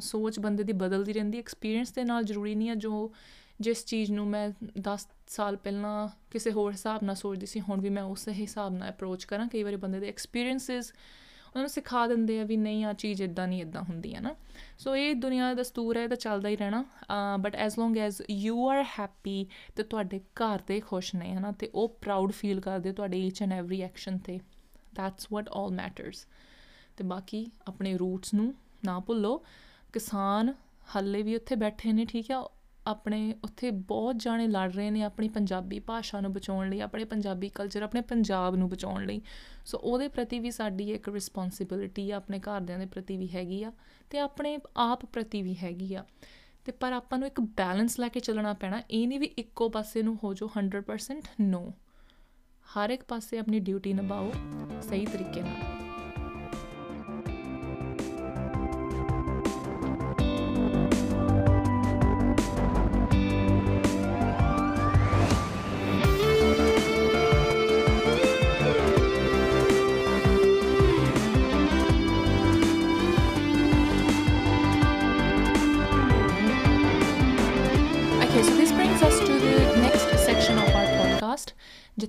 ਸੋਚ ਬੰਦੇ ਦੀ ਬਦਲਦੀ ਰਹਿੰਦੀ ਐਕਸਪੀਰੀਅੰਸ ਦੇ ਨਾਲ ਜ਼ਰੂਰੀ ਨਹੀਂ ਹੈ ਜੋ ਜਿਸ ਚੀਜ਼ ਨੂੰ ਮੈਂ 10 ਸਾਲ ਪਹਿਲਾਂ ਕਿਸੇ ਹੋਰ ਹਿਸਾਬ ਨਾਲ ਸੋਚਦੀ ਸੀ, ਹੁਣ ਵੀ ਮੈਂ ਉਸੇ ਹਿਸਾਬ ਨਾਲ ਅਪਰੋਚ ਕਰਾਂ। ਕਈ ਵਾਰੀ ਬੰਦੇ ਦੇ ਐਕਸਪੀਰੀਐਂਸਸ ਉਹਨਾਂ ਨੂੰ ਸਿਖਾ ਦਿੰਦੇ ਆ ਵੀ ਨਹੀਂ ਆ ਚੀਜ਼ ਇਦਾਂ ਨਹੀਂ ਇਦਾਂ ਹੁੰਦੀ ਹੈ ਨਾ। ਸੋ ਇਹ ਦੁਨੀਆ ਦਾ ਦਸਤੂਰ ਹੈ ਤਾਂ ਚੱਲਦਾ ਹੀ ਰਹਿਣਾ। But as long as you are happy ਤੇ ਤੁਹਾਡੇ ਘਰ ਦੇ ਖੁਸ਼ ਨੇ, ਹਨਾ, ਤੇ ਉਹ ਪ੍ਰਾਊਡ ਫੀਲ ਕਰਦੇ ਤੁਹਾਡੇ ਈਚ ਐਂਡ ਐਵਰੀ ਐਕਸ਼ਨ ਤੇ। ਦੈਟਸ ਵਾਟ ਆਲ ਮੈਟਰਸ ਤੇ ਬਾਕੀ ਆਪਣੇ ਰੂਟਸ ਨੂੰ ਨਾ ਭੁੱਲੋ। ਕਿਸਾਨ ਹੱਲੇ ਵੀ ਉੱਥੇ ਬੈਠੇ ਨੇ, ਠੀਕ ਆ। ਆਪਣੇ ਉੱਥੇ ਬਹੁਤ ਜਾਣੇ ਲੜ ਰਹੇ ਨੇ ਆਪਣੀ ਪੰਜਾਬੀ ਭਾਸ਼ਾ ਨੂੰ ਬਚਾਉਣ ਲਈ, ਆਪਣੇ ਪੰਜਾਬੀ ਕਲਚਰ ਆਪਣੇ ਪੰਜਾਬ ਨੂੰ ਬਚਾਉਣ ਲਈ। ਸੋ ਉਹਦੇ ਪ੍ਰਤੀ ਵੀ ਸਾਡੀ ਇੱਕ ਰਿਸਪੌਂਸਿਬਿਲਟੀ ਆ, ਆਪਣੇ ਘਰਦਿਆਂ ਦੇ ਪ੍ਰਤੀ ਵੀ ਹੈਗੀ ਆ ਤੇ ਆਪਣੇ ਆਪ ਪ੍ਰਤੀ ਵੀ ਹੈਗੀ ਆ। ਤੇ ਪਰ ਆਪਾਂ ਨੂੰ ਇੱਕ ਬੈਲੈਂਸ ਲੈ ਕੇ ਚੱਲਣਾ ਪੈਣਾ, ਇਹ ਨਹੀਂ ਵੀ ਇੱਕੋ ਪਾਸੇ ਨੂੰ ਹੋ ਜੋ 100% ਨੋ ਹਰ ਇੱਕ ਪਾਸੇ ਆਪਣੀ ਡਿਊਟੀ ਨਿਭਾਓ, ਸਹੀ ਤਰੀਕੇ ਨਾਲ।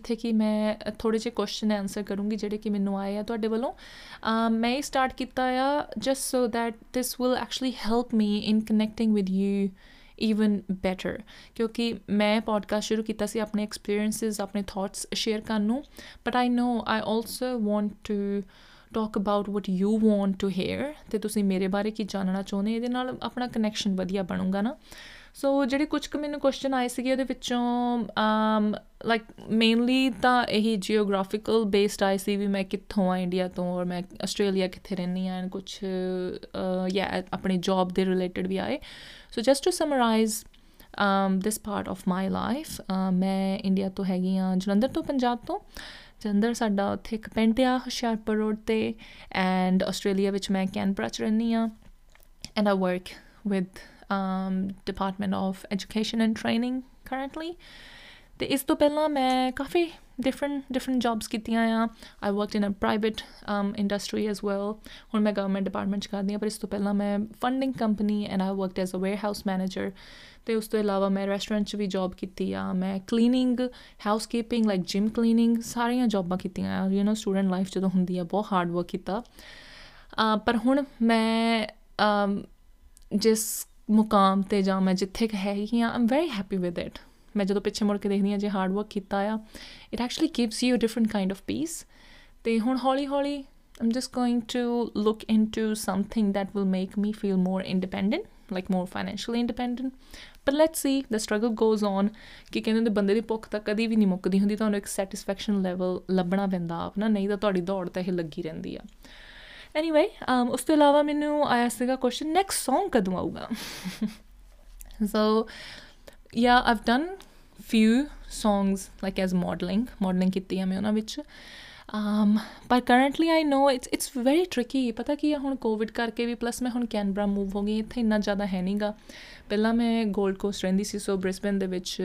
ਜਿੱਥੇ ਕਿ ਮੈਂ ਥੋੜੇ ਜਿਹੇ ਕੁਐਸਚਨ ਆਨਸਰ ਕਰੂੰਗੀ ਜਿਹੜੇ ਕਿ ਮੈਨੂੰ ਆਏ ਆ ਤੁਹਾਡੇ ਵੱਲੋਂ। ਮੈਂ ਇਹ ਸਟਾਰਟ ਕੀਤਾ ਆ just so that this will actually help me in connecting with you even better ਕਿਉਂਕਿ ਮੈਂ ਪੋਡਕਾਸਟ ਸ਼ੁਰੂ ਕੀਤਾ ਸੀ ਆਪਣੇ ਐਕਸਪੀਰੀਐਂਸਸ ਆਪਣੇ ਥਾਟਸ ਸ਼ੇਅਰ ਕਰਨ ਨੂੰ। But I know I also want to talk about what you want to hear ਤੇ ਤੁਸੀਂ ਮੇਰੇ ਬਾਰੇ ਕੀ ਜਾਣਨਾ ਚਾਹੁੰਦੇ ਇਹਦੇ ਨਾਲ ਆਪਣਾ ਕਨੈਕਸ਼ਨ ਵਧੀਆ ਬਣੂਗਾ ਨਾ। ਸੋ ਜਿਹੜੇ ਕੁਝ ਕੁ ਮੈਨੂੰ ਕੁਐਸਚਨ ਆਏ ਸੀਗੇ ਉਹਦੇ ਵਿੱਚੋਂ, ਅਮ ਲਾਈਕ ਮੇਨਲੀ ਤਾਂ ਇਹੀ ਜੀਓਗ੍ਰਾਫਿਕਲ ਬੇਸਡ ਆਈ ਸੀ ਵੀ ਮੈਂ ਕਿੱਥੋਂ ਆ ਇੰਡੀਆ ਤੋਂ ਔਰ ਮੈਂ ਆਸਟ੍ਰੇਲੀਆ ਕਿੱਥੇ ਰਹਿੰਦੀ ਆ ਐਂਡ ਕੁਝ ਯਾ ਆਪਣੇ ਜੌਬ ਦੇ ਰਿਲੇਟਡ ਵੀ ਆਏ। So just to summarise um this part of my life ਮੈਂ ਇੰਡੀਆ ਤੋਂ ਹੈਗੀ ਆ ਜਲੰਧਰ ਤੋਂ ਪੰਜਾਬ ਤੋਂ। ਜਲੰਧਰ ਸਾਡਾ ਉੱਥੇ ਇੱਕ ਪਿੰਡ ਆ ਹੁਸ਼ਿਆਰਪੁਰ ਰੋਡ ਤੇ ਐਂਡ ਆਸਟ੍ਰੇਲੀਆ ਵਿੱਚ ਮੈਂ ਕੈਨਬਰਾ ਚ ਰਹਿੰਦੀ ਆ and I work with um department of education and training currently ਤੇ ਇਸ ਤੋਂ ਪਹਿਲਾਂ ਮੈਂ ਕਾਫੀ ਡਿਫਰੈਂਟ ਡਿਫਰੈਂਟ ਜੌਬਸ ਕੀਤੀਆਂ ਆ। I worked in a private industry as well ਹੁਣ ਮੈਂ ਗਵਰਨਮੈਂਟ ਡਿਪਾਰਟਮੈਂਟ ਚ ਕਰਦੀ ਆ ਪਰ ਇਸ ਤੋਂ ਪਹਿਲਾਂ ਮੈਂ funding company and I worked as a warehouse manager ਤੇ ਉਸ ਤੋਂ ਇਲਾਵਾ ਮੈਂ ਰੈਸਟੋਰੈਂਟ 'ਚ ਵੀ ਜੌਬ ਕੀਤੀ ਆ। ਮੈਂ cleaning housekeeping like gym cleaning ਸਾਰੀਆਂ ਜੌਬਾਂ ਕੀਤੀਆਂ ਆ। ਯੂ نو ਸਟੂਡੈਂਟ ਲਾਈਫ ਜਦੋਂ ਹੁੰਦੀ ਆ, ਬਹੁਤ ਹਾਰਡ ਵਰਕ ਕੀਤਾ। ਪਰ ਹੁਣ ਮੈਂ ਜਿਸ ਮੁਕਾਮ ਤੇ ਜਾਂ ਮੈਂ ਜਿੱਥੇ ਹੈਗੀ ਆ I'm very happy with it ਮੈਂ ਜਦੋਂ ਪਿੱਛੇ ਮੁੜ ਕੇ ਦੇਖਦੀ ਆ ਜੇ ਹਾਰਡ ਵਰਕ ਕੀਤਾ ਆ it actually gives you a different kind of peace ਤੇ ਹੁਣ ਹੌਲੀ ਹੌਲੀ I'm just going to look into something that will make me feel more independent, like more financially independent. But let's see, the struggle goes on. ਕਿ ਕਹਿੰਦੇ ਨੇ ਬੰਦੇ ਦੀ ਭੁੱਖ ਤਾਂ ਕਦੀ ਵੀ ਨਹੀਂ ਮੁੱਕਦੀ ਹੁੰਦੀ ਤੁਹਾਨੂੰ ਇੱਕ ਸੈਟੀਸਫੈਕਸ਼ਨ ਲੈਵਲ ਲੱਭਣਾ ਪੈਂਦਾ ਆਪਣਾ ਨਹੀਂ ਤਾਂ ਤੁਹਾਡੀ ਦੌੜ ਤਾਂ ਇਹ ਲੱਗੀ ਰਹਿੰਦੀ ਆ ਐਨੀਵੇ um, ਉਸ ਤੋਂ ਇਲਾਵਾ ਮੈਨੂੰ ਆਇਆ ਸੀਗਾ ਕੁਐਸਚਨ ਨੈਕਸਟ Song ਕਦੋਂ ਆਊਗਾ ਸੋ yeah, i've done few songs, like, as modeling modeling ਕੀਤੀ ਆ ਮੈਂ ਉਹਨਾਂ ਵਿੱਚ। Um but currently i know it's it's very tricky ਪਤਾ ਕੀ ਆ, ਹੁਣ ਕੋਵਿਡ ਕਰਕੇ ਵੀ ਪਲੱਸ ਮੈਂ ਹੁਣ ਕੈਨਬਰਾ ਮੂਵ ਹੋ ਗਈ, ਇੱਥੇ ਇੰਨਾ ਜ਼ਿਆਦਾ ਹੈ ਨਹੀਂਗਾ ਪਹਿਲਾਂ ਮੈਂ 골ਡ ਕੋਸਟ ਰਹਿੰਦੀ ਸੀ ਸੋ ਬ੍ਰਿਸਬਨ ਦੇ ਵਿੱਚ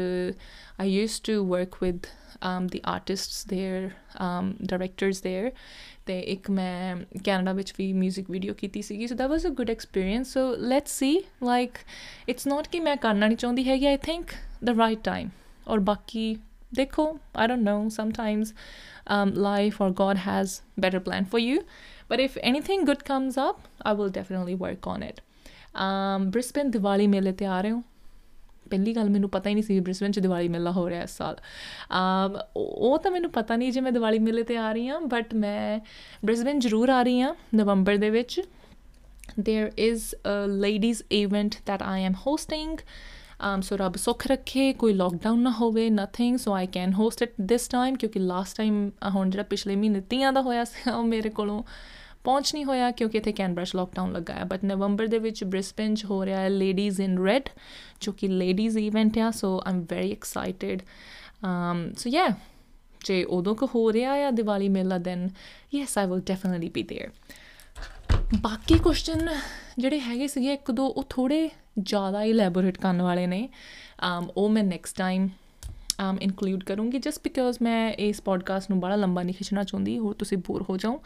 I used to work with um the artists there um directors there ਤੇ ਇੱਕ ਮੈਂ ਕੈਨੇਡਾ ਵਿੱਚ ਵੀ 뮤직 ਵੀਡੀਓ ਕੀਤੀ ਸੀਗੀ ਸੋ that was a good experience so let's see like it's not ਕਿ ਮੈਂ ਕਰਨਾ ਨਹੀਂ ਚਾਹੁੰਦੀ ਹੈਗੀ i think the right time ਔਰ ਬਾਕੀ ਦੇਖੋ i don't know sometimes um, life or god has better plan for you but if anything good comes up i will definitely work on it um brisbane diwali ਮੇਲੇ ਤੇ ਆ ਰਹੇ ਹਾਂ ਪਹਿਲੀ ਗੱਲ ਮੈਨੂੰ ਪਤਾ ਹੀ ਨਹੀਂ ਸੀ ਬ੍ਰਿਸਬਨ 'ਚ ਦੀਵਾਲੀ ਮੇਲਾ ਹੋ ਰਿਹਾ ਇਸ ਸਾਲ। ਉਹ ਤਾਂ ਮੈਨੂੰ ਪਤਾ ਨਹੀਂ ਜੇ ਮੈਂ ਦੀਵਾਲੀ ਮੇਲੇ ਤੇ ਆ ਰਹੀ ਹਾਂ ਬਟ ਮੈਂ ਬ੍ਰਿਸਬਨ ਜ਼ਰੂਰ ਆ ਰਹੀ ਹਾਂ ਨਵੰਬਰ ਦੇ ਵਿੱਚ। There is a ladies event that I am hosting um so ਰੱਬ ਸੁੱਖ ਰੱਖੇ, ਕੋਈ ਲੋਕਡਾਊਨ ਨਾ ਹੋਵੇ nothing so I can host it this time ਕਿਉਂਕਿ ਲਾਸਟ ਟਾਈਮ ਹੁਣ ਜਿਹੜਾ ਪਿਛਲੇ ਮਹੀਨੇ ਤੀਆਂ ਦਾ ਹੋਇਆ ਸੀ, ਉਹ ਮੇਰੇ ਕੋਲੋਂ ਪਹੁੰਚ ਨਹੀਂ ਹੋਇਆ ਕਿਉਂਕਿ ਇੱਥੇ ਕੈਨਬਰਾ ਲੋਕਡਾਊਨ ਲੱਗਾ ਹੈ ਬਟ ਨਵੰਬਰ ਦੇ ਵਿੱਚ ਬ੍ਰਿਸਬਨ 'ਚ ਹੋ ਰਿਹਾ ਹੈ ਲੇਡੀਜ਼ ਇਨ ਰੈਡ ਜੋ ਕਿ ਲੇਡੀਜ਼ ਇਵੈਂਟ ਆ so I'm very excited um so yeah ਜੇ ਉਦੋਂ ਕੋ ਹੋ ਰਿਹਾ ਆ ਦੀਵਾਲੀ ਮੇਲਾ then yes I will definitely be there ਬਾਕੀ ਕੁਐਸਚਨ ਜਿਹੜੇ ਹੈਗੇ ਸੀਗੇ ਇੱਕ ਦੋ ਉਹ ਥੋੜੇ ਜ਼ਿਆਦਾ ਇਲੈਬੋਰੇਟ ਕਰਨ ਵਾਲੇ ਨੇ um ਉਹ ਮੈਂ ਨੈਕਸਟ ਟਾਈਮ um ਇਨਕਲੂਡ ਕਰੂੰਗੀ ਜਸਟ ਬਿਕਾਜ਼ ਮੈਂ ਇਸ ਪੋਡਕਾਸਟ ਨੂੰ ਬੜਾ ਲੰਬਾ ਨਹੀਂ ਖਿੱਚਣਾ ਚਾਹੁੰਦੀ ਹੋਰ ਤੁਸੀਂ ਬੋਰ ਹੋ ਜਾਓ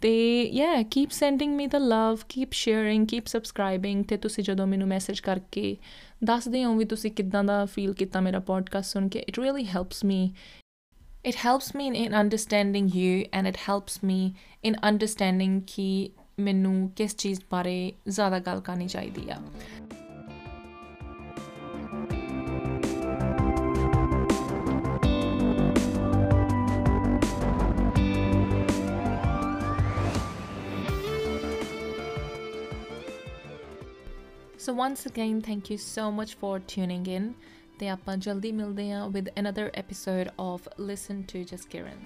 ਤੇ yeah keep sending me the love keep sharing keep subscribing ਤੇ ਤੁਸੀਂ ਜਦੋਂ ਮੈਨੂੰ ਮੈਸੇਜ ਕਰਕੇ ਦੱਸਦੇ ਹੋ ਵੀ ਤੁਸੀਂ ਕਿੱਦਾਂ ਦਾ ਫੀਲ ਕੀਤਾ ਮੇਰਾ ਪੋਡਕਾਸਟ ਸੁਣ ਕੇ it really helps me it helps me in understanding you and it helps me in understanding ਕਿ ਮੈਨੂੰ ਕਿਸ ਚੀਜ਼ ਬਾਰੇ ਜ਼ਿਆਦਾ ਗੱਲ ਕਰਨੀ ਚਾਹੀਦੀ ਆ। So once again, thank you so much for tuning in. ਤੇ ਆਪਾਂ ਜਲਦੀ ਮਿਲਦੇ ਹਾਂ with another episode of Listen to Just Kiran.